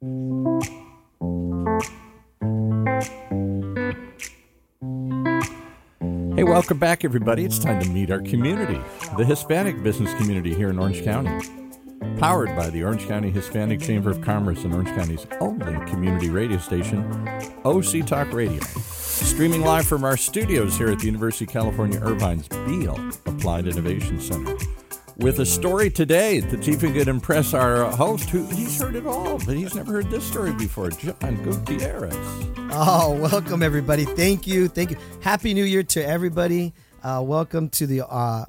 Hey, welcome back, everybody. It's time to meet our community, the Hispanic business community here in Orange County. Powered by the Orange County Hispanic Chamber of Commerce and Orange County's only community radio station, OC Talk Radio. Streaming live from our studios here at the University of California Irvine's Beall Applied Innovation Center. With a story today that's even going to impress our host, who he's heard it all, but he's never heard this story before, John Gutierrez. Oh, welcome everybody! Thank you, thank you. Happy New Year to everybody. Uh, welcome to the uh,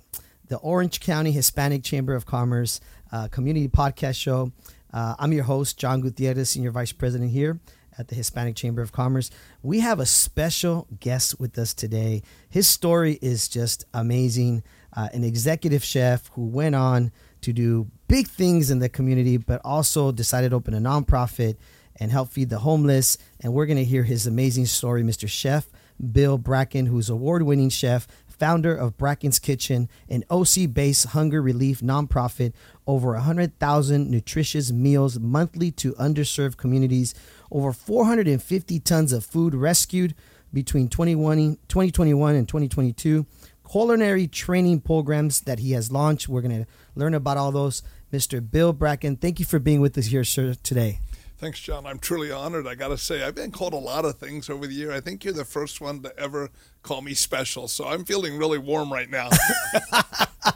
the Orange County Hispanic Chamber of Commerce uh, Community Podcast Show. Uh, I'm your host, John Gutierrez, Senior Vice President here at the Hispanic Chamber of Commerce. We have a special guest with us today. His story is just amazing uh, an executive chef who went on to do big things in the community, but also decided to open a nonprofit and help feed the homeless. And we're going to hear his amazing story, Mr. Chef Bill Bracken, who's award winning chef, founder of Bracken's Kitchen, an OC based hunger relief nonprofit, over 100,000 nutritious meals monthly to underserved communities, over 450 tons of food rescued between 2021 and 2022 culinary training programs that he has launched. We're going to learn about all those. Mr. Bill Bracken, thank you for being with us here, sir, today. Thanks, John. I'm truly honored. I got to say, I've been called a lot of things over the year. I think you're the first one to ever call me special, so I'm feeling really warm right now.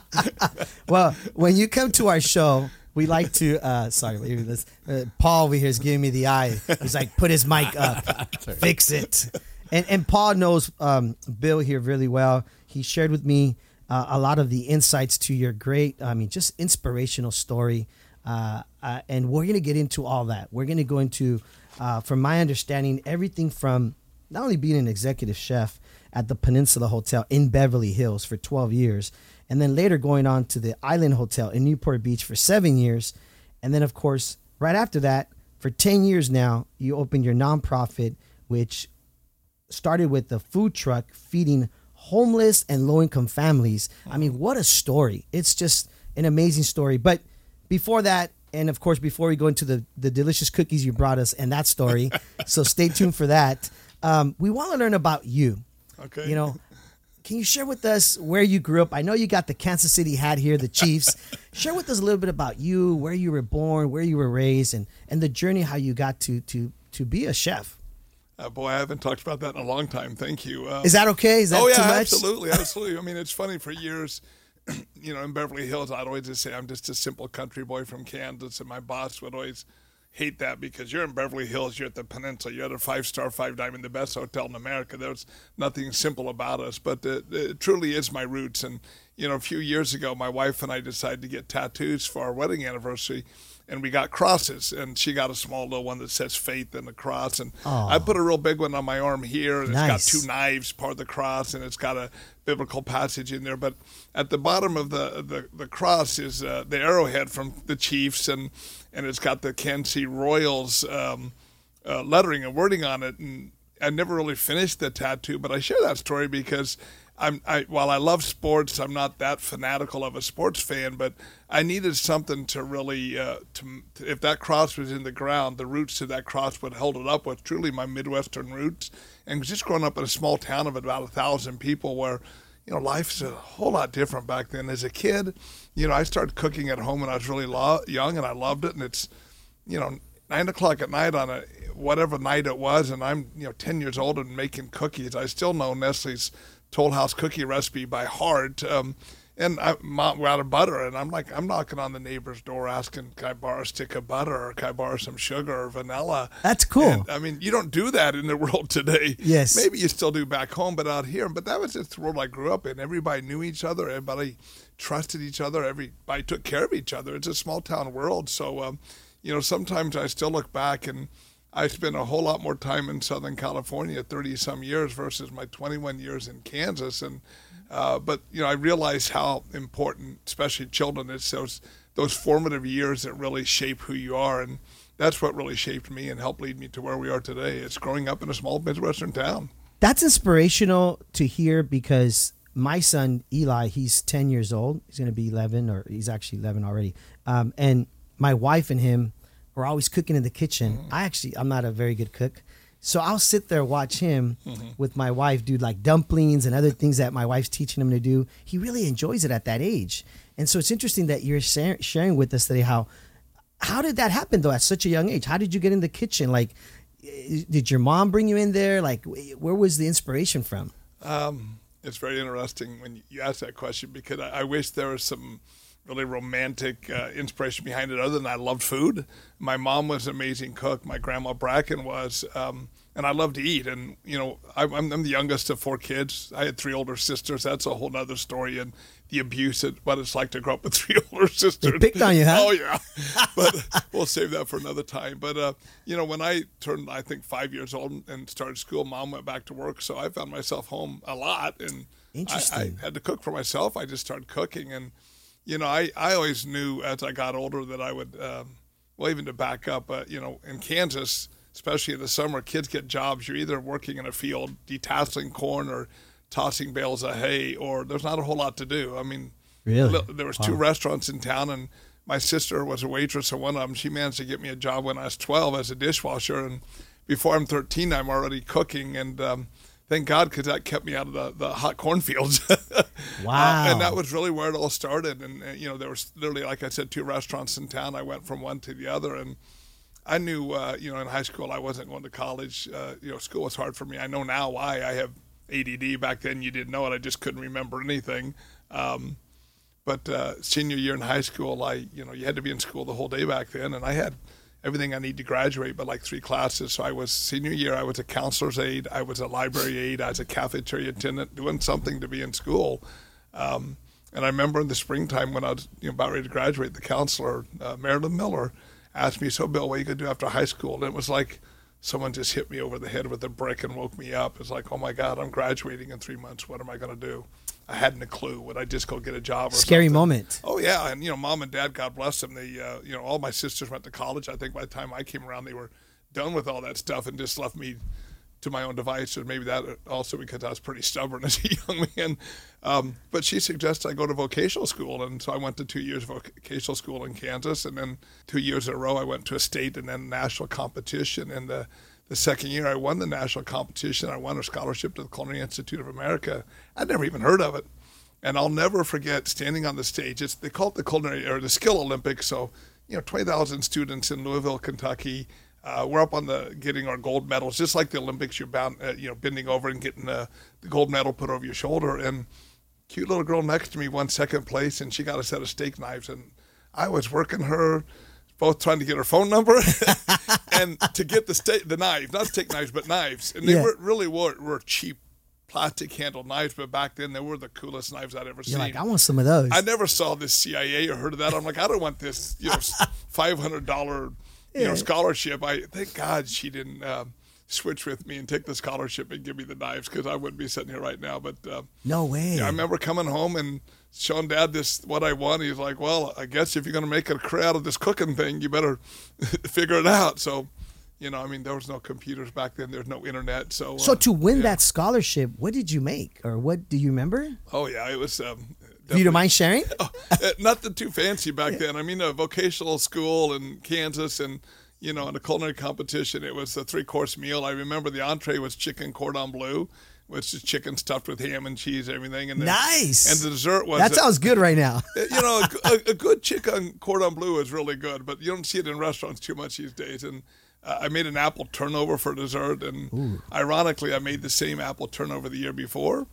well, when you come to our show, we like to. Uh, sorry, this, uh, Paul over here is giving me the eye. He's like, put his mic up, fix it. And and Paul knows um, Bill here really well. He shared with me uh, a lot of the insights to your great, I mean, just inspirational story. Uh, uh, and we're going to get into all that. We're going to go into, uh, from my understanding, everything from not only being an executive chef at the Peninsula Hotel in Beverly Hills for 12 years, and then later going on to the Island Hotel in Newport Beach for seven years. And then, of course, right after that, for 10 years now, you opened your nonprofit, which started with the food truck feeding homeless and low income families. I mean, what a story. It's just an amazing story. But before that, and of course, before we go into the, the delicious cookies you brought us and that story, so stay tuned for that. Um, we want to learn about you. Okay. You know, can you share with us where you grew up? I know you got the Kansas City hat here, the Chiefs. share with us a little bit about you, where you were born, where you were raised, and and the journey how you got to to to be a chef. Uh, boy, I haven't talked about that in a long time. Thank you. Uh, Is that okay? Is that oh yeah, too much? absolutely, absolutely. I mean, it's funny for years. You know, in Beverly Hills, I'd always just say I'm just a simple country boy from Kansas, and my boss would always hate that because you're in Beverly Hills, you're at the Peninsula, you're at a five star, five diamond, the best hotel in America. There's nothing simple about us, but it, it, truly is my roots. And you know, a few years ago, my wife and I decided to get tattoos for our wedding anniversary and we got crosses and she got a small little one that says faith in the cross and Aww. i put a real big one on my arm here and nice. it's got two knives part of the cross and it's got a biblical passage in there but at the bottom of the the, the cross is uh, the arrowhead from the chiefs and and it's got the Kansas Royals um, uh, lettering and wording on it and i never really finished the tattoo but i share that story because I'm I, while I love sports, I'm not that fanatical of a sports fan, but I needed something to really uh, to if that cross was in the ground, the roots to that cross would hold it up with truly my Midwestern roots. And just growing up in a small town of about a thousand people, where you know life's a whole lot different back then. As a kid, you know I started cooking at home when I was really lo- young, and I loved it. And it's you know nine o'clock at night on a whatever night it was, and I'm you know ten years old and making cookies. I still know Nestle's Toll House cookie recipe by heart. Um, and I, we're out of butter, and I'm like, I'm knocking on the neighbor's door asking, "Can I borrow a stick of butter, or can I borrow some sugar or vanilla?" That's cool. And, I mean, you don't do that in the world today. Yes, maybe you still do back home, but out here. But that was just the world I grew up in. Everybody knew each other. Everybody trusted each other. Everybody took care of each other. It's a small town world. So, um, you know, sometimes I still look back and I spent a whole lot more time in Southern California, 30 some years versus my 21 years in Kansas. And, uh, but, you know, I realized how important, especially children, it's those, those formative years that really shape who you are. And that's what really shaped me and helped lead me to where we are today. It's growing up in a small Midwestern town. That's inspirational to hear because my son, Eli, he's 10 years old. He's going to be 11, or he's actually 11 already. Um, and my wife and him, or always cooking in the kitchen. Mm-hmm. I actually, I'm not a very good cook. So I'll sit there watch him Mm-hmm. with my wife do like dumplings and other things that my wife's teaching him to do. He really enjoys it at that age, and so it's interesting that you're shar- sharing with us today how how did that happen though at such a young age? How did you get in the kitchen? Like, did your mom bring you in there? Like, where was the inspiration from? Um, it's very interesting when you ask that question because I, I wish there was some really romantic uh, inspiration behind it other than I loved food. My mom was an amazing cook. My grandma Bracken was. Um, and I love to eat. And, you know, I'm, I'm the youngest of four kids. I had three older sisters. That's a whole other story. And the abuse, that, what it's like to grow up with three older sisters. They picked on you, huh? Oh, yeah. but we'll save that for another time. But, uh, you know, when I turned, I think, five years old and started school, mom went back to work. So I found myself home a lot. And I, I had to cook for myself. I just started cooking. And, you know, I, I always knew as I got older that I would, um, well, even to back up, uh, you know, in Kansas, especially in the summer, kids get jobs. You're either working in a field, detasseling corn, or tossing bales of hay, or there's not a whole lot to do. I mean, Really? there was two restaurants in town, and my sister was a waitress at one of them. She managed to get me a job when I was 12 as a dishwasher, and before I'm 13, I'm already cooking, and um, thank God because that kept me out of the, the hot cornfields. Wow. Uh, and that was really where it all started. And, uh, you know, there was literally, like I said, two restaurants in town. I went from one to the other. And I knew, uh, you know, in high school, I wasn't going to college. Uh, you know, school was hard for me. I know now why. I have ADD. Back then, you didn't know it. I just couldn't remember anything. Um, but uh, senior year in high school, I, you know, you had to be in school the whole day back then. And I had everything I need to graduate, but like three classes. So I was senior year, I was a counselor's aide, I was a library aide, I was a cafeteria attendant, doing something to be in school. Um, and I remember in the springtime when I was you know, about ready to graduate, the counselor, uh, Marilyn Miller, asked me, "So, Bill, what are you going to do after high school?" And it was like someone just hit me over the head with a brick and woke me up. It's like, "Oh my God, I'm graduating in three months. What am I going to do?" I hadn't a clue. Would I just go get a job? Or Scary something? moment. Oh yeah, and you know, mom and dad, God bless them. They, uh, you know, all my sisters went to college. I think by the time I came around, they were done with all that stuff and just left me to my own devices. Maybe that also because I was pretty stubborn as a young man. Um, but she suggested I go to vocational school, and so I went to two years of vocational school in Kansas, and then two years in a row I went to a state and then national competition. And the the second year I won the national competition, I won a scholarship to the Culinary Institute of America. I'd never even heard of it. And I'll never forget standing on the stage. It's they call it the culinary or the skill Olympics. So, you know, twenty thousand students in Louisville, Kentucky. Uh, we're up on the getting our gold medals, just like the Olympics. You're bound, uh, you know, bending over and getting the, the gold medal put over your shoulder. And cute little girl next to me won second place, and she got a set of steak knives. And I was working her, both trying to get her phone number and to get the steak, the knife, not steak knives, but knives. And they Yeah. were really were, were cheap plastic handled knives, but back then they were the coolest knives I'd ever You're seen. like, I want some of those. I never saw this CIA or heard of that. I'm like, I don't want this, you know, five hundred dollar, you Yeah. know, scholarship. I thank God she didn't uh, switch with me and take the scholarship and give me the knives because I wouldn't be sitting here right now. But uh, no way. I remember coming home and showing Dad this what I won. He's like, "Well, I guess if you're going to make a career out of this cooking thing, you better figure it out." So. You know, I mean, there was no computers back then. There's no internet, so. so uh, to win yeah. that scholarship, what did you make, or what do you remember? oh yeah, it was. Um, If you definitely- don't mind sharing? Uh, nothing too fancy back then. I mean, a vocational school in Kansas, and you know, in a culinary competition, it was a three-course meal. I remember the entree was chicken cordon bleu, which is chicken stuffed with ham and cheese, and everything. And the, Nice. And the dessert was That a- sounds good right now. you know, a, a, a good chicken cordon bleu is really good, but you don't see it in restaurants too much these days. And uh, I made an apple turnover for dessert, and ironically, I made the same apple turnover the year before.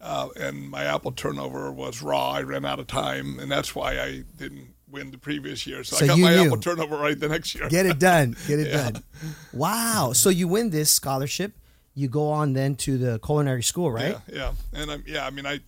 Uh, and my apple turnover was raw. I ran out of time, and that's why I didn't win the previous year. So, So I got my knew. apple turnover right the next year. Get it done. Get it Yeah. done. Wow. So you win this scholarship. You go on then to the culinary school, right? Yeah, yeah, and I'm yeah. I mean, I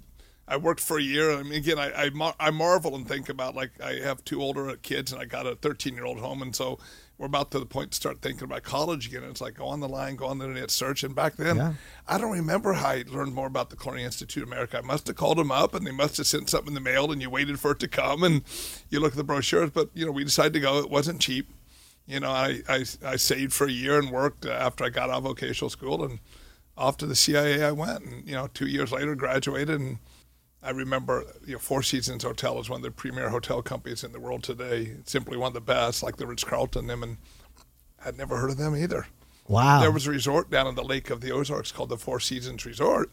I worked for a year. I mean, again, I I, mar- I marvel and think about like I have two older kids and I got a 13 year old home, and so we're about to the point to start thinking about college again. And it's like go on the line, go on the internet, search. And back then, Yeah. I don't remember how I learned more about the Culinary Institute of America. I must have called them up, and they must have sent something in the mail, and you waited for it to come, and you look at the brochures. But you know, we decided to go. It wasn't cheap. You know, I, I, I saved for a year and worked after I got out of vocational school and off to the CIA I went. And, you know, two years later, graduated and I remember, you know, Four Seasons Hotel is one of the premier hotel companies in the world today. It's simply one of the best, like the Ritz Carlton. Them and I'd never heard of them either. Wow. There was a resort down in the Lake of the Ozarks called the Four Seasons Resort.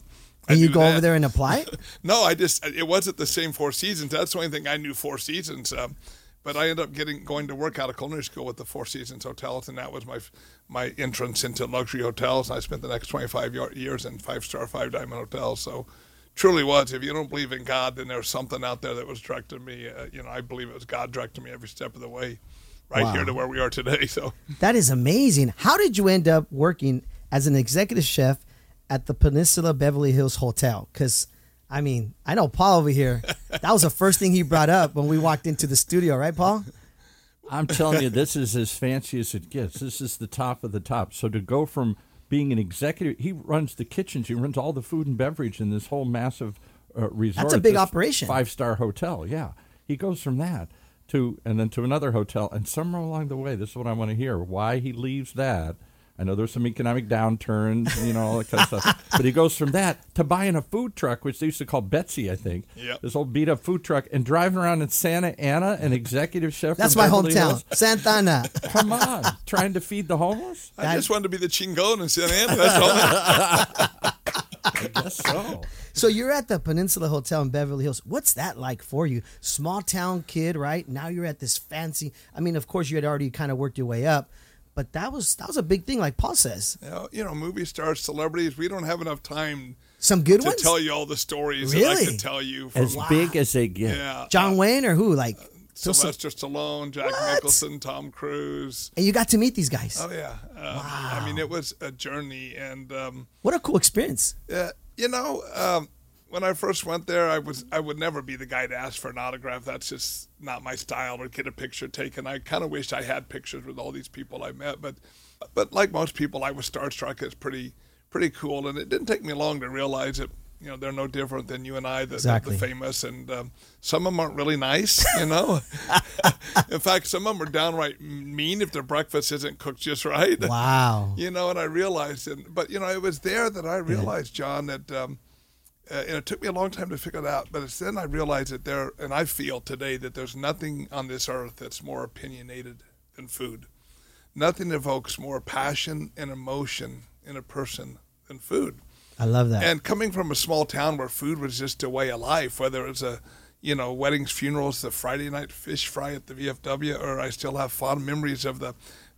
I and you go that. over there and apply? No, I just it wasn't the same Four Seasons. That's the only thing I knew Four Seasons. Um, but I ended up getting going to work out of culinary school with the Four Seasons hotels, and that was my my entrance into luxury hotels. I spent the next 25 years in five star, five diamond hotels. So truly was. If you don't believe in God, then there's something out there that was directing me. Uh, you know, I believe it was God directing me every step of the way, right Wow. here to where we are today. So. That is amazing. How did you end up working as an executive chef at the Peninsula Beverly Hills Hotel? Because, I mean, I know Paul over here. That was the first thing he brought up when we walked into the studio, right, Paul? I'm telling you, this is as fancy as it gets. This is the top of the top. So to go from being an executive, he runs the kitchens, he runs all the food and beverage in this whole massive uh, resort. That's a big operation. Five star hotel, yeah. He goes from that to and then to another hotel, and somewhere along the way, this is what I want to hear: why he leaves that. I know there's some economic downturns, you know, all that kind of stuff. But he goes from that to buying a food truck, which they used to call Betsy, I think. Yep. This old beat up food truck, and driving around in Santa Ana, an executive chef. That's my Beverly hometown, Hills. Santa Ana. Come on, trying to feed the homeless? I That- just wanted to be the chingon in Santa Ana. That's all. I guess so. So you're at the Peninsula Hotel in Beverly Hills. What's that like for you? Small town kid, right? Now you're at this fancy. I mean, of course, you had already kind of worked your way up, but that was that was a big thing, like Paul says. You know, you know, movie stars, celebrities. We don't have enough time Some good to ones. tell you all the stories that I Really? could tell you. From, As big as they get. yeah, John Wayne or who? Like, so- so- Sylvester Stallone, Jack What? Nicholson, Tom Cruise. and you got to meet these guys. Oh yeah, um, I mean it was a journey, and um, What a cool experience. uh, you know, um, when I first went there, I was I would never be the guy to ask for an autograph. That's just not my style, or get a picture taken. I kind of wish I had pictures with all these people I met, but but like most people, I was starstruck. It's pretty pretty cool, and it didn't take me long to realize that you know they're no different than you and I, the, the- Exactly. the famous, and um, some of them aren't really nice, you know. In fact, some of them are downright mean if their breakfast isn't cooked just right Wow. you know, and I realized, and but you know, it was there that I realized, John, that um, uh, and it took me a long time to figure it out, but it's then I realized that there, and I feel today that there's nothing on this earth that's more opinionated than food. Nothing evokes more passion and emotion in a person than food. I love that. And coming from a small town where food was just a way of life, whether it's a, you know, weddings, funerals, the Friday night fish fry at the VFW, or I still have fond memories of the,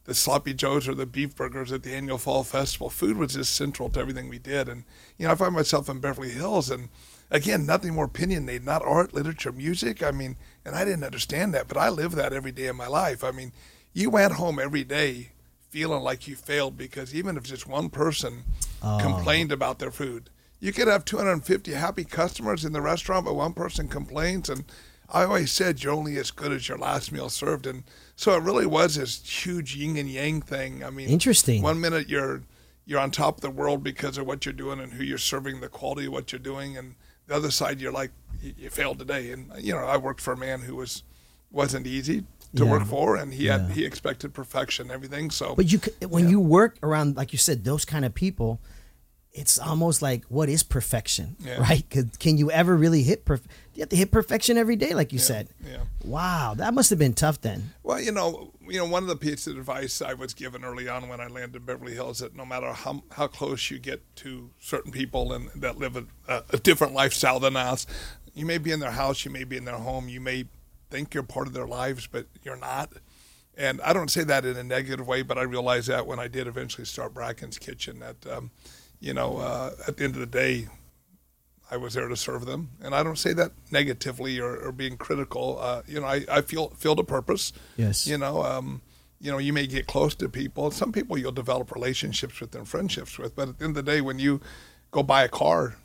the sloppy joes or the beef burgers at the annual fall festival. Food was just central to everything we did. And, you know, I find myself in Beverly Hills and, again, nothing more opinionated, not art, literature, music. I mean, and I didn't understand that, but I live that every day of my life. I mean, you went home every day feeling like you failed because even if just one person oh. complained about their food, you could have 250 happy customers in the restaurant, but one person complains. And I always said you're only as good as your last meal served. And so it really was this huge yin and yang thing. I mean, Interesting. One minute you're you're on top of the world because of what you're doing and who you're serving, the quality of what you're doing, and the other side you're like you, you failed today. And you know, I worked for a man who was wasn't easy to Yeah. work for, and he had he expected perfection, everything. So But you, when you work around, like you said, those kind of people, it's almost like what is perfection, Yeah. right? Can you ever really hit? Perf- you have to hit perfection every day, like you said. yeah. Wow, that must have been tough then. Well, you know, you know, one of the pieces of advice I was given early on when I landed in Beverly Hills that no matter how how close you get to certain people and that live a, a different lifestyle than us, you may be in their house, you may be in their home, you may think you're part of their lives, but you're not. And I don't say that in a negative way, but I realized that when I did eventually start Bracken's Kitchen, that um, you know, uh, at the end of the day, I was there to serve them, and I don't say that negatively or, or being critical. Uh, you know, I, I feel filled a purpose. Yes. You know, um, you know, you may get close to people. Some people you'll develop relationships with and friendships with, but at the end of the day, when you go buy a car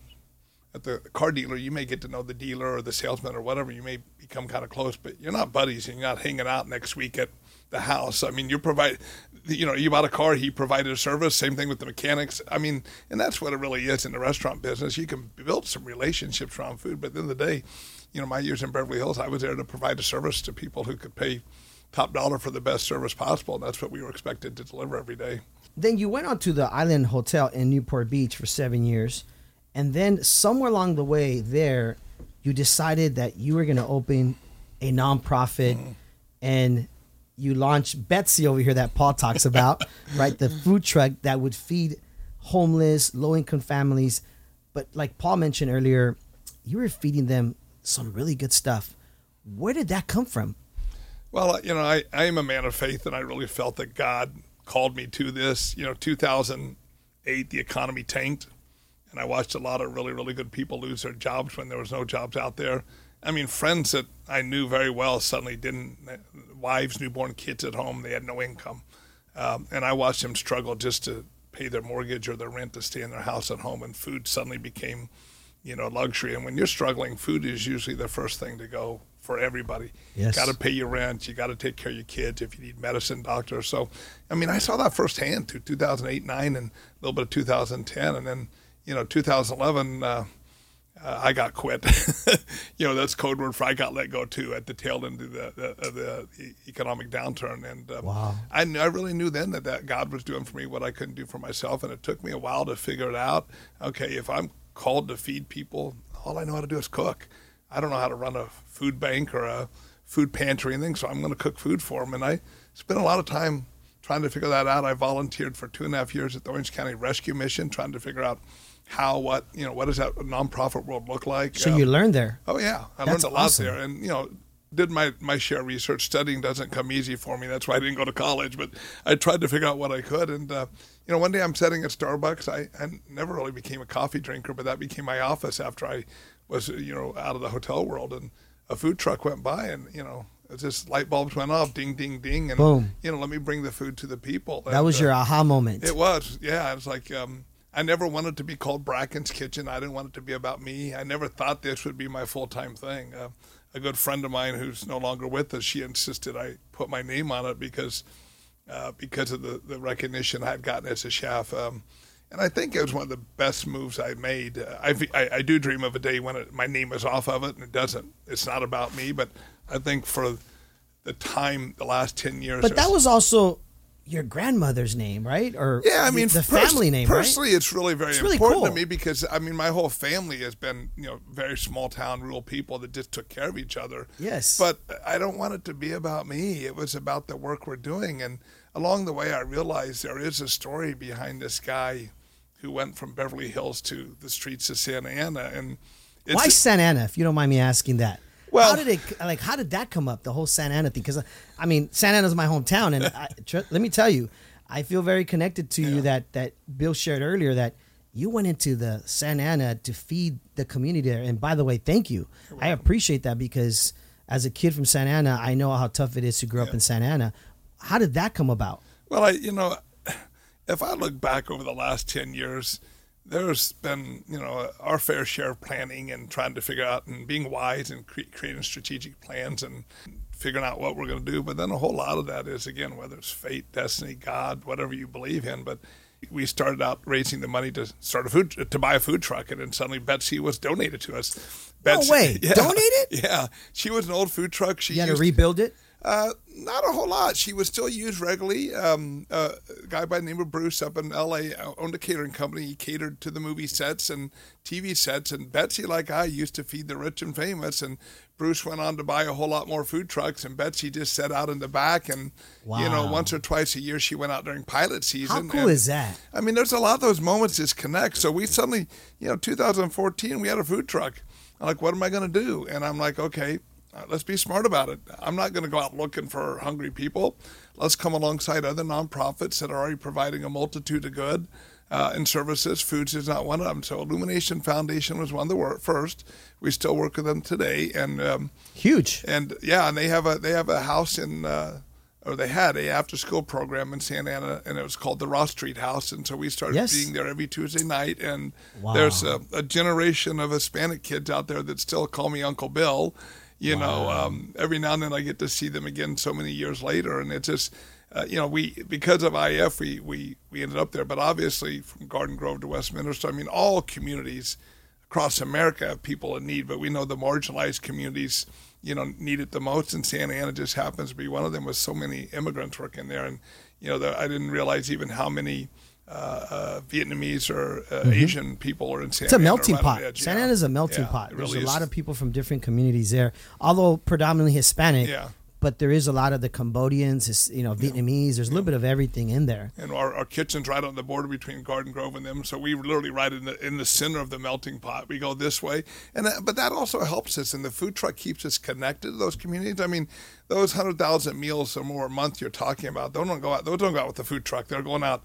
at the car dealer, you may get to know the dealer or the salesman or whatever. You may become kind of close, but you're not buddies and you're not hanging out next week at the house. I mean, you provide, you know, you bought a car, he provided a service. Same thing with the mechanics. I mean, and that's what it really is in the restaurant business. You can build some relationships around food, but at the end of the day, you know, my years in Beverly Hills, I was there to provide a service to people who could pay top dollar for the best service possible. And that's what we were expected to deliver every day. Then you went on to the Island Hotel in Newport Beach for seven years, and then somewhere along the way there, you decided that you were going to open a nonprofit Mm-hmm. and you launched Betsy over here that Paul talks about, right? The food truck that would feed homeless, low income families. But like Paul mentioned earlier, you were feeding them some really good stuff. Where did that come from? Well, uh, you know, I, I am a man of faith, and I really felt that God called me to this. You know, 2008, the economy tanked, and I watched a lot of really, really good people lose their jobs when there was no jobs out there. I mean, friends that I knew very well suddenly didn't, wives, newborn kids at home, they had no income. Um, and I watched them struggle just to pay their mortgage or their rent to stay in their house at home, and food suddenly became, you know, luxury. And when you're struggling, food is usually the first thing to go for everybody. Yes. Got to pay your rent. You got to take care of your kids if you need medicine, doctor. So, I mean, I saw that firsthand through 2008, 9, and a little bit of 2010. And then, you know, 2011, uh, uh, I got quit. you know, that's code word for I got let go too at the tail end of the, the, of the economic downturn. And um, Wow. I, kn- I really knew then that, that God was doing for me what I couldn't do for myself. And it took me a while to figure it out. Okay, if I'm called to feed people, all I know how to do is cook. I don't know how to run a food bank or a food pantry and things, so I'm going to cook food for them. And I spent a lot of time trying to figure that out. I volunteered for two and a half years at the Orange County Rescue Mission, trying to figure out how, what, you know, what does that nonprofit world look like? So Um, you learned there. Oh yeah, I That's learned a lot awesome. there, and you know, did my my share of research. Studying doesn't come easy for me. That's why I didn't go to college. But I tried to figure out what I could, and uh, you know, one day I'm sitting at Starbucks. I, I never really became a coffee drinker, but that became my office after I was you know out of the hotel world, and a food truck went by, and you know. Just light bulbs went off, ding, ding, ding, and Boom. you know, let me bring the food to the people. That And, was uh, your aha moment. it was, yeah. It's like um, I never wanted to be called Bracken's Kitchen. I didn't want it to be about me. I never thought this would be my full time thing. Uh, a good friend of mine who's no longer with us, she insisted I put my name on it because uh, because of the, the recognition I'd gotten as a chef. Um, and I think it was one of the best moves I made. Uh, I, I, I do dream of a day when it, my name is off of it, and it doesn't. It's not about me, but I think for the time, the last ten years, but that was also your grandmother's name, right? Or Yeah, I mean, the pers- family name, right? Personally, it's really very It's really important cool. to me because I mean, my whole family has been you know very small town rural people that just took care of each other. Yes. but I don't want it to be about me. It was about the work we're doing, and along the way, I realized there is a story behind this guy who went from Beverly Hills to the streets of Santa Ana, and it's Why Santa Ana? If you don't mind me asking that. Well- how did it like? How did that come up? The whole Santa Ana thing? Because uh, I mean, Santa Ana's my hometown, and I, tr- let me tell you, I feel very connected to you. That that Bill shared earlier that you went into the Santa Ana to feed the community there. And by the way, thank you. I appreciate that because as a kid from Santa Ana, I know how tough it is to grow up in Santa Ana. How did that come about? Well, I, you know, if I look back over the last 10 years, there's been, you know, our fair share of planning and trying to figure out and being wise and cre- creating strategic plans and figuring out what we're going to do. But then a whole lot of that is, again, whether it's fate, destiny, God, whatever you believe in. But we started out raising the money to start a food, to buy a food truck, and then suddenly Betsy was donated to us. Betsy, No way. Donated? It yeah. She was an old food truck. She You had to rebuild it. Uh, not a whole lot. She was still used regularly. Um, uh, a guy by the name of Bruce up in L.A. owned a catering company. He catered to the movie sets and TV sets. And Betsy, like I, used to feed the rich and famous. And Bruce went on to buy a whole lot more food trucks. And Betsy just sat out in the back. And you know, once or twice a year, she went out during pilot season. How cool and- is that? I mean, there's a lot of those moments that connect. So we suddenly, you know, 2014, we had a food truck. I'm like, what am I going to do? And I'm like, okay, uh, let's be smart about it. I'm not going to go out looking for hungry people. Let's come alongside other nonprofits that are already providing a multitude of good uh, and services. Foods is not one of them. So Illumination Foundation was one of the wor- first. We still work with them today, and um, Huge. and yeah, and they have a they have a house in uh, or they had a after school program in Santa Ana, and it was called the Ross Street House. And so we started Yes. being there every Tuesday night. And Wow. there's a, a generation of Hispanic kids out there that still call me Uncle Bill. You know, um, every now and then I get to see them again so many years later, and it's just. Uh, you know, we because of IF, we, we we ended up there, but obviously from Garden Grove to Westminster, I mean, all communities across America have people in need, but we know the marginalized communities, you know, need it the most. And Santa Ana just happens to be one of them with so many immigrants working there. And, you know, the, I didn't realize even how many uh, uh, Vietnamese or uh, Asian people are in Santa It's a melting pot. edge, Santa yeah. Ana is a melting Yeah, pot. it There's really a lot of people from different communities there, although predominantly Hispanic. Yeah. But there is a lot of the Cambodians, you know, Vietnamese. There's a little bit of everything in there. and our, our kitchen's right on the border between Garden Grove and them. So we literally right in the in the center of the melting pot. We go this way, and that, but that also helps us. And the food truck keeps us connected to those communities. I mean, those hundred thousand meals or more a month you're talking about, those don't go out. Those don't go out with the food truck. They're going out.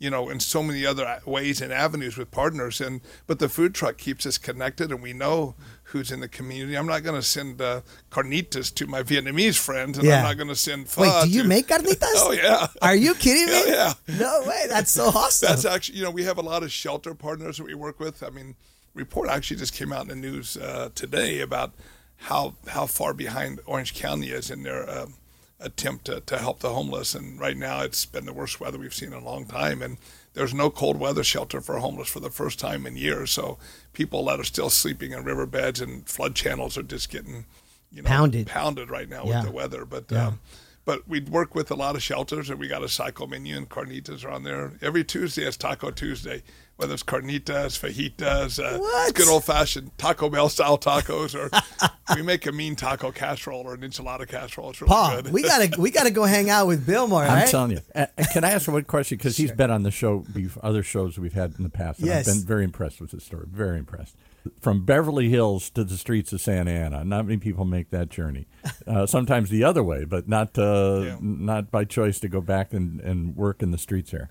You know, in so many other ways and avenues with partners, and but the food truck keeps us connected, and we know who's in the community. I'm not going to send uh, carnitas to my Vietnamese friends, and Yeah. I'm not going to send pho. Wait, do you to- make carnitas? Oh yeah. Are you kidding me? Yeah, No way. That's so awesome. That's actually, you know, we have a lot of shelter partners that we work with. I mean, report actually just came out in the news uh, today about how how far behind Orange County is in their uh, attempt to, to help the homeless. And right now, it's been the worst weather we've seen in a long time. And there's no cold weather shelter for homeless for the first time in years. So people that are still sleeping in riverbeds and flood channels are just getting, you know, Pounded. pounded right now Yeah. with the weather. But Yeah. um, but we work with a lot of shelters, and we got a cycle menu, and carnitas are on there every Tuesday. It's Taco Tuesday, whether it's carnitas, fajitas, uh, good old fashioned Taco Bell style tacos, or we make a mean taco casserole or an enchilada casserole. It's really Paul, good. we gotta we gotta go hang out with Bill more, I'm right? telling you. Uh, can I ask one question? Because he's been on the show, other shows we've had in the past. And Yes. I've been very impressed with his story. Very impressed. From Beverly Hills to the streets of Santa Ana, not many people make that journey. Uh, sometimes the other way, but not uh, Yeah. not by choice to go back and, and work in the streets there.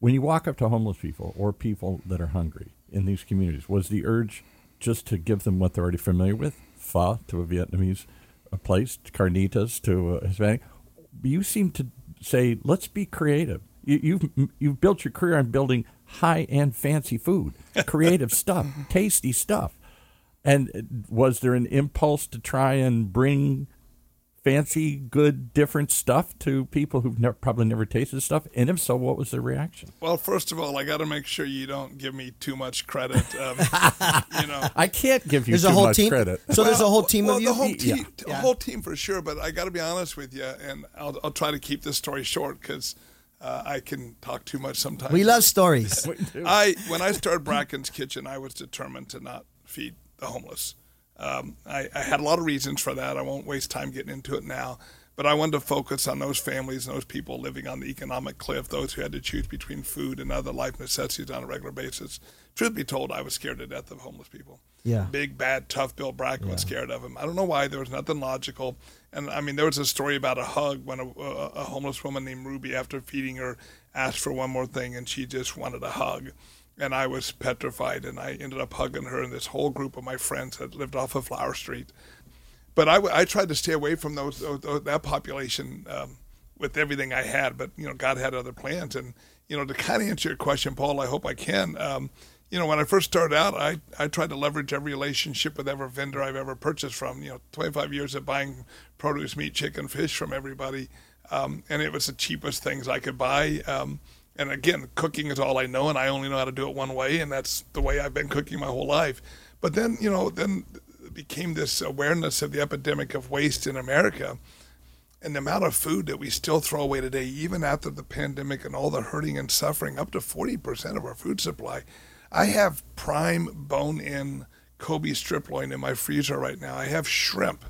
When you walk up to homeless people or people that are hungry in these communities, was the urge just to give them what they're already familiar with? Pho to a Vietnamese place, carnitas to a Hispanic. You seem to say, let's be creative. You, you've you've built your career on building high end, fancy food, creative stuff, tasty stuff. And was there an impulse to try and bring fancy, good, different stuff to people who've never, probably never tasted stuff? And if so, what was their reaction? well, first of all, I got to make sure you don't give me too much credit. Um, you know, I can't give you There's too a whole much team. credit. So there's a whole team well, of you. The whole Yeah. team, the Yeah. whole team for sure. But I got to be honest with you, and I'll, I'll try to keep this story short because uh, I can talk too much sometimes. we love stories. I when I started Bracken's Kitchen, I was determined to not feed the homeless. Um, I, I had a lot of reasons for that. I won't waste time getting into it now. But I wanted to focus on those families and those people living on the economic cliff, those who had to choose between food and other life necessities on a regular basis. Truth be told, I was scared to death of homeless people. Yeah. Big, bad, tough Bill Bracken was scared of him. I don't know why. There was nothing logical. And I mean, there was a story about a hug when a, a homeless woman named Ruby, after feeding her, asked for one more thing and she just wanted a hug. And I was petrified and I ended up hugging her and this whole group of my friends that lived off of Flower Street. But I tried to stay away from those, those that population um, with everything I had. But you know, God had other plans. And you know, to kind of answer your question, Paul, I hope I can. Um, you know, when I first started out, I, I tried to leverage every relationship with every vendor I've ever purchased from. You know, 25 years of buying produce, meat, chicken, fish from everybody, um, and it was the cheapest things I could buy. Um, and again, cooking is all I know, and I only know how to do it one way, and that's the way I've been cooking my whole life. But then, you know, then became this awareness of the epidemic of waste in America and the amount of food that we still throw away today, even after the pandemic and all the hurting and suffering, up to 40% of our food supply. I have prime bone in Kobe strip loin in my freezer right now. I have shrimp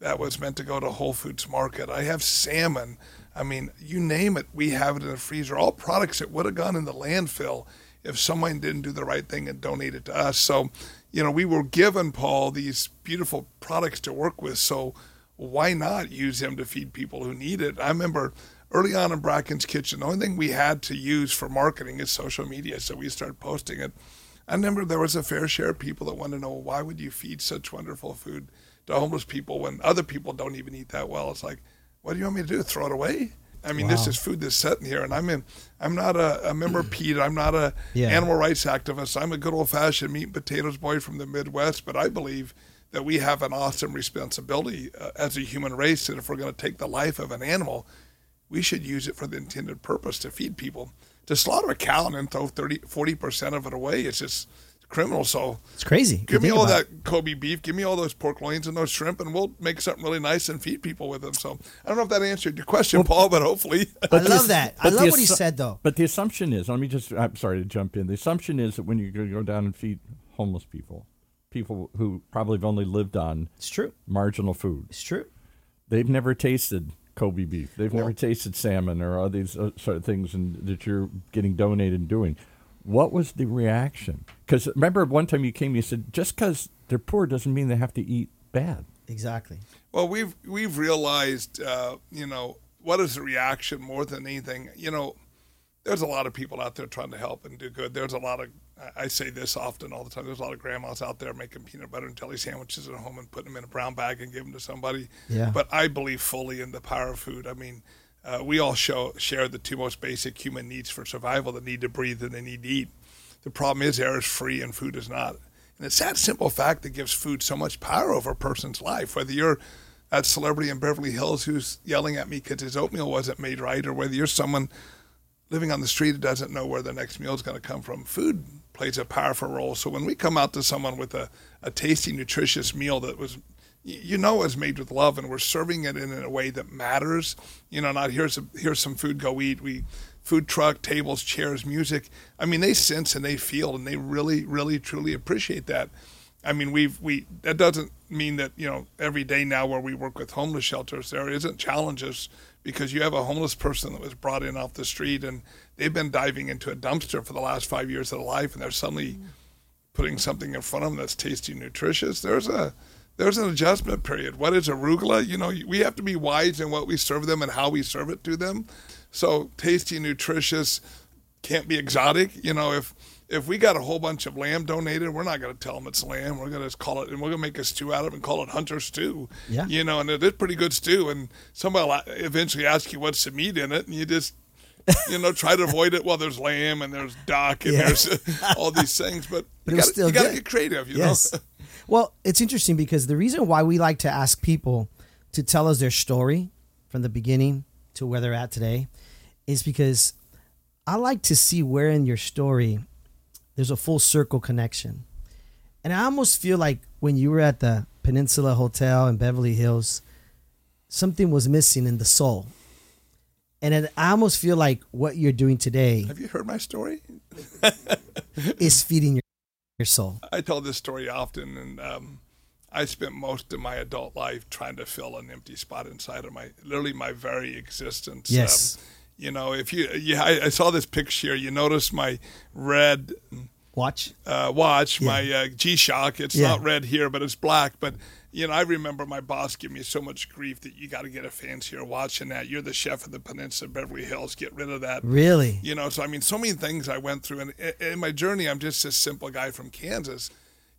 that was meant to go to Whole Foods Market. I have salmon. I mean, you name it, we have it in the freezer. All products that would have gone in the landfill if someone didn't do the right thing and donate it to us. So, you know, we were given, Paul, these beautiful products to work with. So, why not use them to feed people who need it? I remember early on in Bracken's Kitchen, the only thing we had to use for marketing is social media. So, we started posting it. I remember there was a fair share of people that wanted to know why would you feed such wonderful food to homeless people when other people don't even eat that well? It's like, what do you want me to do? Throw it away? I mean, this is food that's sitting here, and I'm in. I'm not a, a member of PETA. I'm not a Yeah. animal rights activist. I'm a good old fashioned meat and potatoes boy from the Midwest. But I believe that we have an awesome responsibility uh, as a human race that if we're going to take the life of an animal, we should use it for the intended purpose to feed people. To slaughter a cow and then throw 30, 40% of it away is just criminal. So It's crazy. Give me all about that Kobe beef, give me all those pork loins and those shrimp, and we'll make something really nice and feed people with them. So I don't know if that answered your question, Paul, but hopefully. it. I love that. I love the what he said though. But the assumption is, let me just, I'm sorry to jump in. The assumption is that when you go go down and feed homeless people, people who probably have only lived on It's true. marginal food, It's true. they've never tasted Kobe beef. They've never tasted salmon or all these uh, sort of things and, that you're getting donated and doing. What was the reaction? Because remember, one time you came, you said, just because they're poor doesn't mean they have to eat bad. Exactly. Well, we've we've realized, uh, you know, what is the reaction more than anything. You know, there's a lot of people out there trying to help and do good. There's a lot of I I say this often all the time. There's a lot of grandmas out there making peanut butter and jelly sandwiches at home and putting them in a brown bag and giving them to somebody. Yeah. But I believe fully in the power of food. I mean, uh, we all show share the two most basic human needs for survival: the need to breathe and the need to eat. The problem is air is free and food is not. And it's that simple fact that gives food so much power over a person's life. Whether you're that celebrity in Beverly Hills who's yelling at me because his oatmeal wasn't made right, or whether you're someone living on the street who doesn't know where the next meal is going to come from, food plays a powerful role. So when we come out to someone with a, a tasty, nutritious meal that was you know it's made with love and we're serving it in a way that matters. You know not here's a, here's some food go eat. We food truck tables chairs music. I mean they sense and they feel and they really really truly appreciate that. I mean we've we that doesn't mean that you know every day now where we work with homeless shelters there isn't challenges because you have a homeless person that was brought in off the street and they've been diving into a dumpster for the last five years of their life and they're suddenly putting something in front of them that's tasty nutritious. There's a there's an adjustment period. What is arugula? You know, we have to be wise in what we serve them and how we serve it to them. So tasty, nutritious, can't be exotic. You know, if if we got a whole bunch of lamb donated, we're not going to tell them it's lamb. We're going to call it, and we're going to make a stew out of it and call it hunter stew. Yeah. You know, and it is pretty good stew. And somebody will eventually ask you what's the meat in it, and you just you know, try to avoid it. Well, there's lamb and there's duck and Yeah. there's all these things, but, But you got still you got to get creative. You Yes. know. well, it's interesting because the reason why we like to ask people to tell us their story from the beginning to where they're at today is because I like to see where in your story there's a full circle connection. And I almost feel like when you were at the Peninsula Hotel in Beverly Hills, something was missing in the soul. And it, I almost feel like what you're doing today Have you heard my story? is feeding your, your soul. I tell this story often, and um, I spent most of my adult life trying to fill an empty spot inside of my, literally my very existence. Yes. Um, you know, if you, yeah, I, I saw this picture. You notice my red Watch. uh, watch, Yeah. my uh, G Shock. It's Yeah. not red here, but it's black. But you know, I remember my boss giving me so much grief that you got to get a fancier watch than that. You're the chef of the Peninsula Beverly Hills. Get rid of that. Really? You know, so I mean, so many things I went through, and in my journey, I'm just this simple guy from Kansas.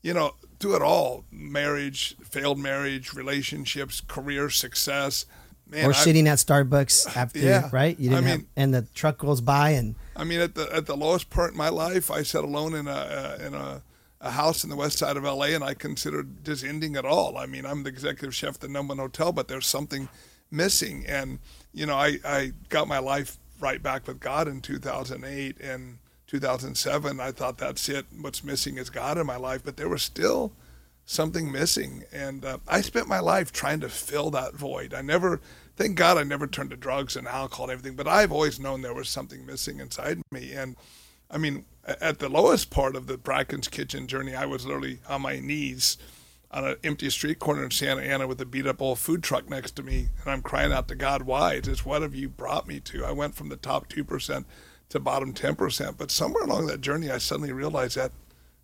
You know, do it all: marriage, failed marriage, relationships, career success. Man, or I- sitting at Starbucks after, Yeah. right? You I didn't have, mean- and the truck goes by, and I mean, at the at the lowest part in my life, I sat alone in a uh, in a, a house in the west side of L.A. and I considered just ending it all. I mean, I'm the executive chef at the number one hotel, but there's something missing, and you know, I I got my life right back with God in 2008 and 2007. I thought that's it. What's missing is God in my life, but there was still something missing, and uh, I spent my life trying to fill that void. I never, thank God, I never turned to drugs and alcohol and everything, but I've always known there was something missing inside me. And I mean, at the lowest part of the Bracken's kitchen journey, I was literally on my knees on an empty street corner in Santa Ana with a beat up old food truck next to me, and I'm crying out to God, "Why? Just what have you brought me to?" I went from the top two percent to bottom ten percent, but somewhere along that journey, I suddenly realized that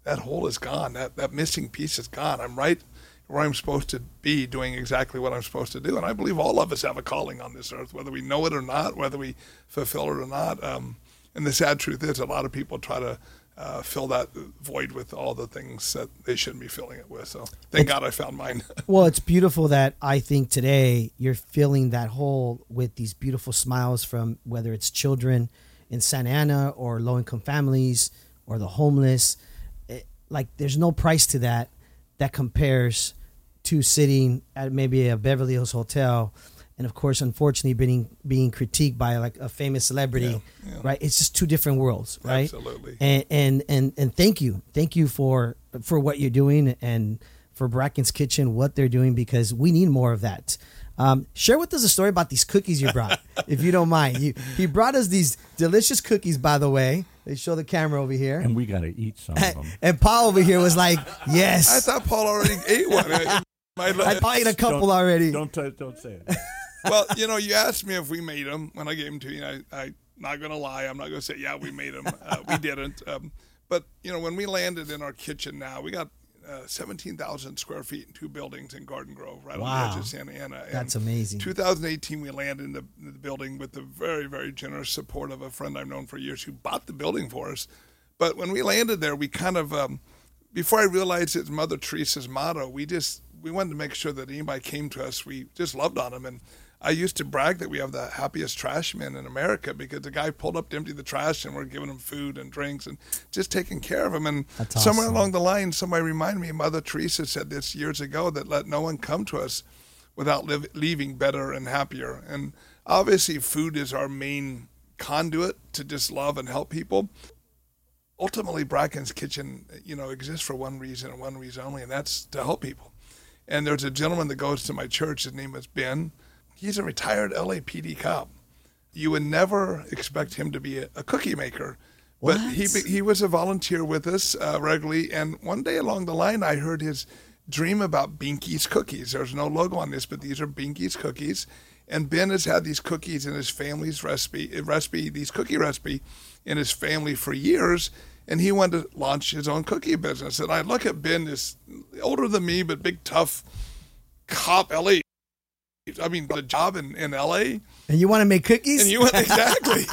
that hole is gone. That that missing piece is gone. I'm right where I'm supposed to be, doing exactly what I'm supposed to do. And I believe all of us have a calling on this earth, whether we know it or not, whether we fulfill it or not. Um, and the sad truth is, a lot of people try to uh, fill that void with all the things that they shouldn't be filling it with. So thank God I found mine. well, it's beautiful that I think today you're filling that hole with these beautiful smiles from whether it's children in Santa Ana or low income families or the homeless. It, like, there's no price to that that compares to sitting at maybe a Beverly Hills hotel and of course, unfortunately, being being critiqued by like a famous celebrity, Yeah, yeah. right? It's just two different worlds, right? Absolutely. And and and and thank you, thank you for for what you're doing and for Bracken's Kitchen, what they're doing because we need more of that. Um, share with us a story about these cookies you brought, if you don't mind. You, he brought us these delicious cookies, by the way. They show the camera over here. And we got to eat some of them. And Paul over here was like, "Yes." I thought Paul already ate one. I, my, I probably ate a couple Don't- already. Don't t- don't say it. Well, you know, you asked me if we made them when I gave them to you. I, I not gonna lie, I'm not gonna say yeah we made them. Uh, we didn't. Um, but you know, when we landed in our kitchen, now we got uh, 17,000 square feet in two buildings in Garden Grove, right on the edge of Santa Ana. And That's amazing. 2018, we landed in the, the building with the very, very generous support of a friend I've known for years who bought the building for us. But when we landed there, we kind of, um, before I realized it's Mother Teresa's motto, we just we wanted to make sure that anybody came to us, we just loved on them. And I used to brag that we have the happiest trash men in America because the guy pulled up to empty the trash and we're giving him food and drinks and just taking care of him. And That's somewhere awesome. along the line, somebody reminded me, Mother Teresa said this years ago that let no one come to us without live, leaving better and happier. And obviously, food is our main conduit to just love and help people. Ultimately, Bracken's Kitchen, you know, exists for one reason and one reason only, and that's to help people. And there's a gentleman that goes to my church. His name is Ben. He's a retired LAPD cop. You would never expect him to be a, a cookie maker, but he What? he was a volunteer with us uh, regularly. And one day along the line, I heard his dream about Binky's cookies. There's no logo on this, but these are Binky's cookies. And Ben has had these cookies in his family's recipe, uh, recipe, these cookie recipe, in his family for years. And he wanted to launch his own cookie business. And I look at Ben, this older than me, but big, tough cop, LA. I mean, the job in, in LA. and you want to make cookies? And you went exactly.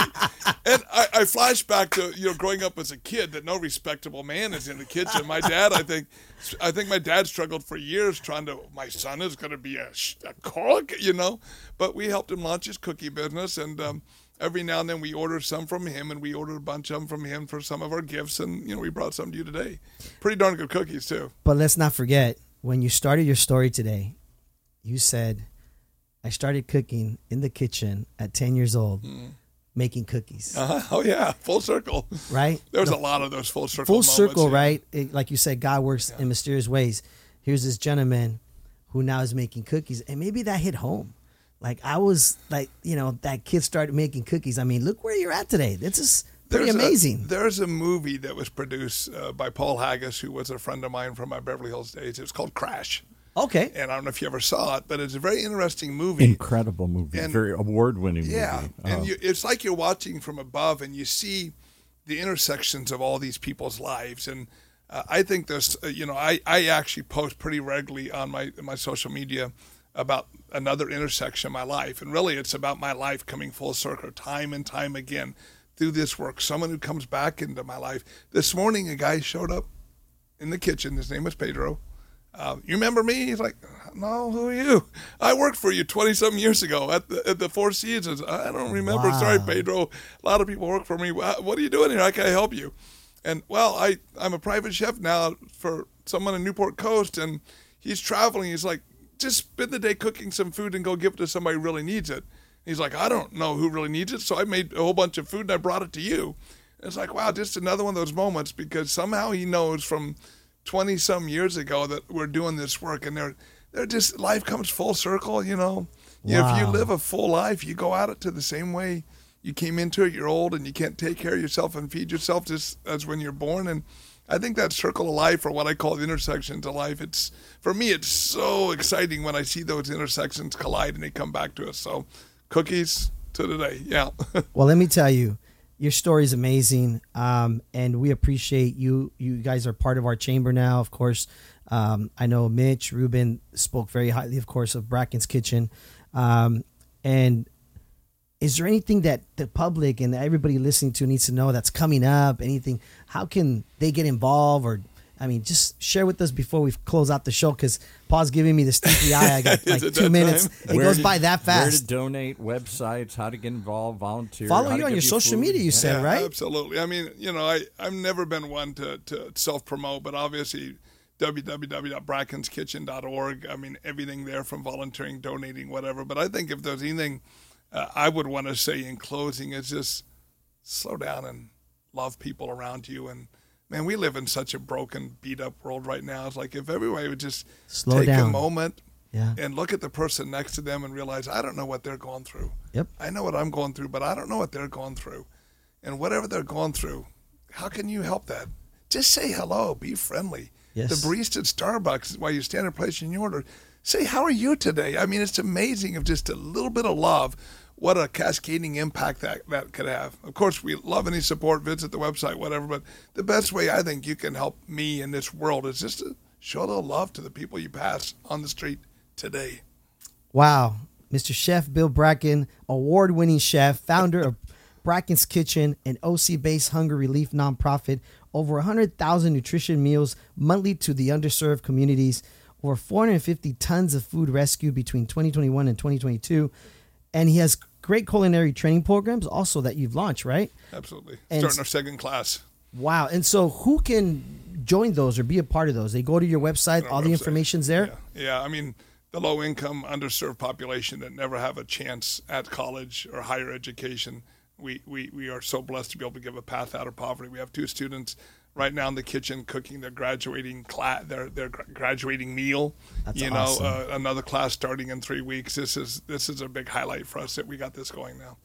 and I, I flash back to you know growing up as a kid that no respectable man is in the kitchen. My dad, I think, I think my dad struggled for years trying to. My son is going to be a, a cook, you know. But we helped him launch his cookie business, and um, every now and then we order some from him, and we ordered a bunch of them from him for some of our gifts, and you know we brought some to you today. Pretty darn good cookies too. But let's not forget when you started your story today, you said, I started cooking in the kitchen at 10 years old, Mm. making cookies, Uh, oh yeah, full circle. right? There's a lot of those full circle. Full moments, circle, yeah. right? It- like you said, God works in mysterious ways. Here's this gentleman who now is making cookies, and maybe that hit home. Like I was like, you know, that kid started making cookies. I mean, look where you're at today. This is pretty There's a- amazing. there's a movie that was produced uh, by Paul Haggis, who was a friend of mine from my Beverly Hills days. It was called Crash, okay. and I don't know if you ever saw it, but it's a very interesting movie. Incredible movie. And- Very award winning yeah, movie. and Uh, you, it's like you're watching from above, and you see the intersections of all these people's lives. And uh, I think there's, uh, you know, I, I actually post pretty regularly on my my social media about another intersection of my life, and really it's about my life coming full circle, time and time again through this work. Someone who comes back into my life. This morning, a guy showed up in the kitchen. His name was Pedro. Uh, you remember me? He's like, no, who are you? I worked for you 20 some years ago at the, at the Four Seasons. I don't remember. Wow. Sorry, Pedro. A lot of people work for me. What are you doing here? How can I help you? And well, I, I'm a private chef now for someone in Newport Coast, and he's traveling. He's like, just spend the day cooking some food and go give it to somebody who really needs it. He's like, I don't know who really needs it, so I made a whole bunch of food and I brought it to you. And it's like, wow, just another one of those moments because somehow he knows from 20 some years ago that we're doing this work and they're they're just life comes full circle, you know. You know, if you live a full life, you go at it to the same way you came into it. You're old and you can't take care of yourself and feed yourself just as when you're born. And I think that circle of life, or what I call the intersections of life, it's for me, it's so exciting when I see those intersections collide and they come back to us. So, cookies to today, yeah. Well, let me tell you, your story is amazing, um, and we appreciate you. You guys are part of our chamber now, of course. Um, I know Mitch Ruben spoke very highly, of course, of Bracken's Kitchen, um, and is there anything that the public and everybody listening to needs to know that's coming up? Anything? How can they get involved? Or I mean, just share with us before we close out the show because Paul's giving me the stinky eye. I got like two minutes. time? It where goes to- by that fast. Where to donate, websites, how to get involved, volunteer. Follow you on give your social food. media, you said, Yeah, right? Absolutely. I mean, you know, I I've never been one to to self promote, but obviously www.brackenskitchen.org. I mean, everything there from volunteering, donating, whatever. But I think if there's anything uh, I would want to say in closing, is just slow down and love people around you. And man, we live in such a broken, beat up world right now. It's like if everybody would just Slow take a moment Yeah. and look at the person next to them and realize, I don't know what they're going through. Yep. I know what I'm going through, but I don't know what they're going through. And whatever they're going through, how can you help that? Just say hello, be friendly. Yes. The barista at Starbucks, while you stand in place and placing your order, say, How are you today? I mean, it's amazing if just a little bit of love, what a cascading impact that, that could have. Of course, we love any support, visit the website, whatever, but the best way I think you can help me in this world is just to show a little love to the people you pass on the street today. Wow. Mr. Chef Bill Bracken, award winning chef, founder of Bracken's Kitchen, an OC based hunger relief nonprofit, over 100,000 nutrition meals monthly to the underserved communities, over 450 tons of food rescued between 2021 and 2022. And he has great culinary training programs also that you've launched, right? Absolutely. And- Starting our second class. Wow. And so who can join those or be a part of those? They go to your website, all the information's there. Yeah, yeah. I mean, the low income, underserved population that never have a chance at college or higher education. We, we, we are so blessed to be able to give a path out of poverty. We have two students right now in the kitchen cooking their graduating class, their their gra- graduating meal. That's you know, awesome. uh, another class starting in three weeks. This is this is a big highlight for us that we got this going now.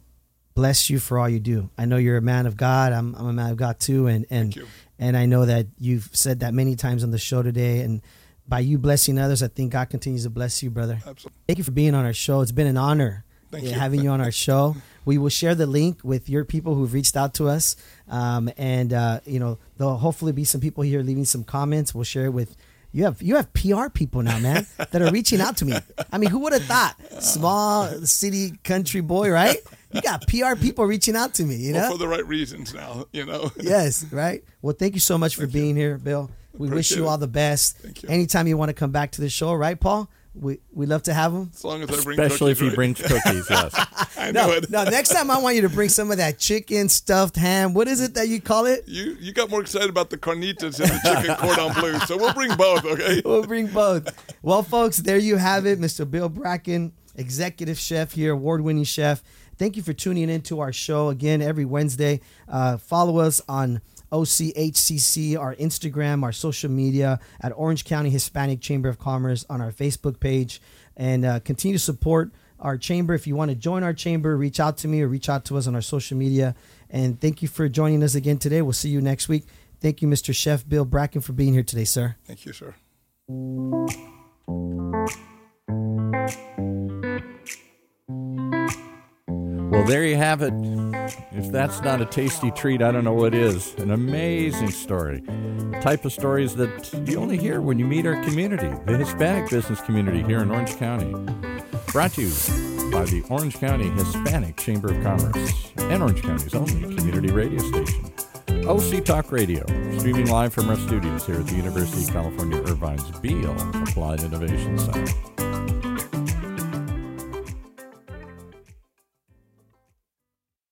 bless you for all you do. I know you're a man of God. I'm, I'm a man of God too, and and you. and I know that you've said that many times on the show today. And by you blessing others, I think God continues to bless you, brother. Absolutely. Thank you for being on our show. It's been an honor Thank yeah, you. having you on our show. We will share the link with your people who've reached out to us, um, and uh, you know there'll hopefully be some people here leaving some comments. We'll share it with. You have you have PR people now, man, that are reaching out to me. I mean, who would have thought? Small city country boy, right? You got PR people reaching out to me. You know, Well, for the right reasons now, you know. yes, right. Well, thank you so much for being here, Bill. We wish you all the best. Thank you. Anytime you want to come back to the show, right, Paul? We we love to have them. As long as I bring Especially if you he right? brings cookies, yes. I know No, it. no. Next time, I want you to bring some of that chicken stuffed ham. What is it that you call it? You you got more excited about the carnitas and the chicken cordon bleu, so we'll bring both, okay? We'll bring both. Well, folks, there you have it, Mr. Bill Bracken, executive chef here, award-winning chef. Thank you for tuning in to our show again every Wednesday. Uh, follow us on OCHCC, our Instagram, our social media at Orange County Hispanic Chamber of Commerce on our Facebook page, and uh, continue to support our chamber. If you want to join our chamber, reach out to me or reach out to us on our social media. And thank you for joining us again today. We'll see you next week. Thank you, Mr. Chef Bill Bracken, for being here today, sir. Thank you, sir. Well, there you have it. If that's not a tasty treat, I don't know what is. An amazing story. The type of stories that you only hear when you meet our community, the Hispanic business community here in Orange County. Brought to you by the Orange County Hispanic Chamber of Commerce and Orange County's only community radio station. OC Talk Radio, streaming live from our studios here at the University of California Irvine's Beall Applied Innovation Center.